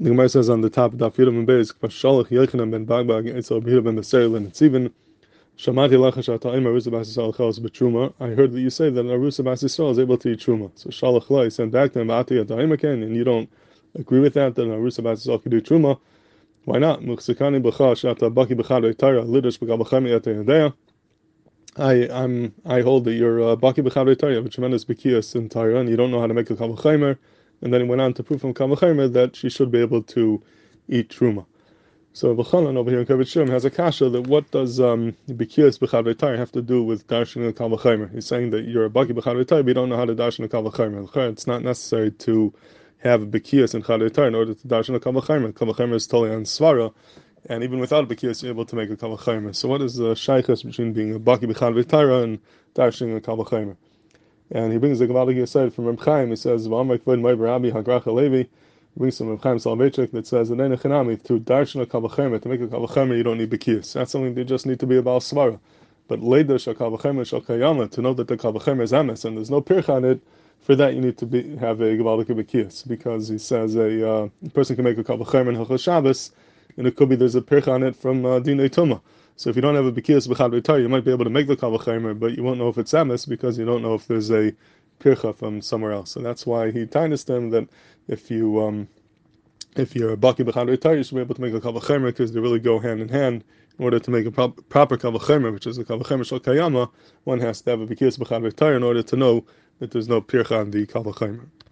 The Gemara says on the top of Daf Yudam and Beis, Shalach Yochanan ben Bagbag Eitzel B'Yehuda ben Beser ben Tzivin. Shamati Lacha Shata'im Arusa Bas Yisrael Chelos B'Truma. I heard that you say that Arusa Bas Yisrael is able to eat Truma. So Shalach Lai sent back to him Ati Ata'im again, and you don't agree with that that Arusa Bas Yisrael can do Truma. Why not? Muchsikani B'cha Shata Baki B'cha Reitara Lidish B'Gal B'chami Atayadea. I I'm I hold that you're uh, Baki B'cha Reitara, you have a tremendous Bekias in Tyra, and you don't know how to make a Kavachimer and then he went on to prove from Kavachimer that she should be able to eat truma. So B'chanan over here in Kavit Shem has a kasha that what does um, B'chad have to do with darshan and Kavachimer? He's saying that you're a Baki B'chad but you don't know how to darshan a Kavachimer. It's not necessary to have B'kiyas and Chad in order to darshan a Kavachimer. Kavachimer is totally on Svara, and even without B'kiyas you're able to make a Kavachimer. So what is the shaykhs between being a Baki B'chad and darshan a Kavachimer? And he brings the Gavaldig aside from Reb Chaim. He says, "V'amar kvod my Rabbi Hagracha Levi." Brings some Reb Chaim Soloveitchik that says, "And then echanami to darshan a kavachemer to make a kavachemer you don't need bekiyas. That's something they just need to be about svara. But later shakavachemer shakayama to know that the kavachemer is emes and there's no pircha on it. For that you need to be, have a gavaldik bekiyas because he says a uh, person can make a kavachemer in Shabbos, and it could be there's a pircha on it from uh, Dinei. So if you don't have a Bekias B'chad V'tar, you might be able to make the Kavachimer, but you won't know if it's Emes because you don't know if there's a Pircha from somewhere else. So that's why he tinus them that if you um, if you're a Baki V'tar, you should be able to make a Kavachimer because they really go hand in hand. In order to make a pro- proper Kavachimer, which is a Kavachimer Shal Kayama, one has to have a Bekias B'chad V'tar in order to know that there's no Pircha on the Kavachimer.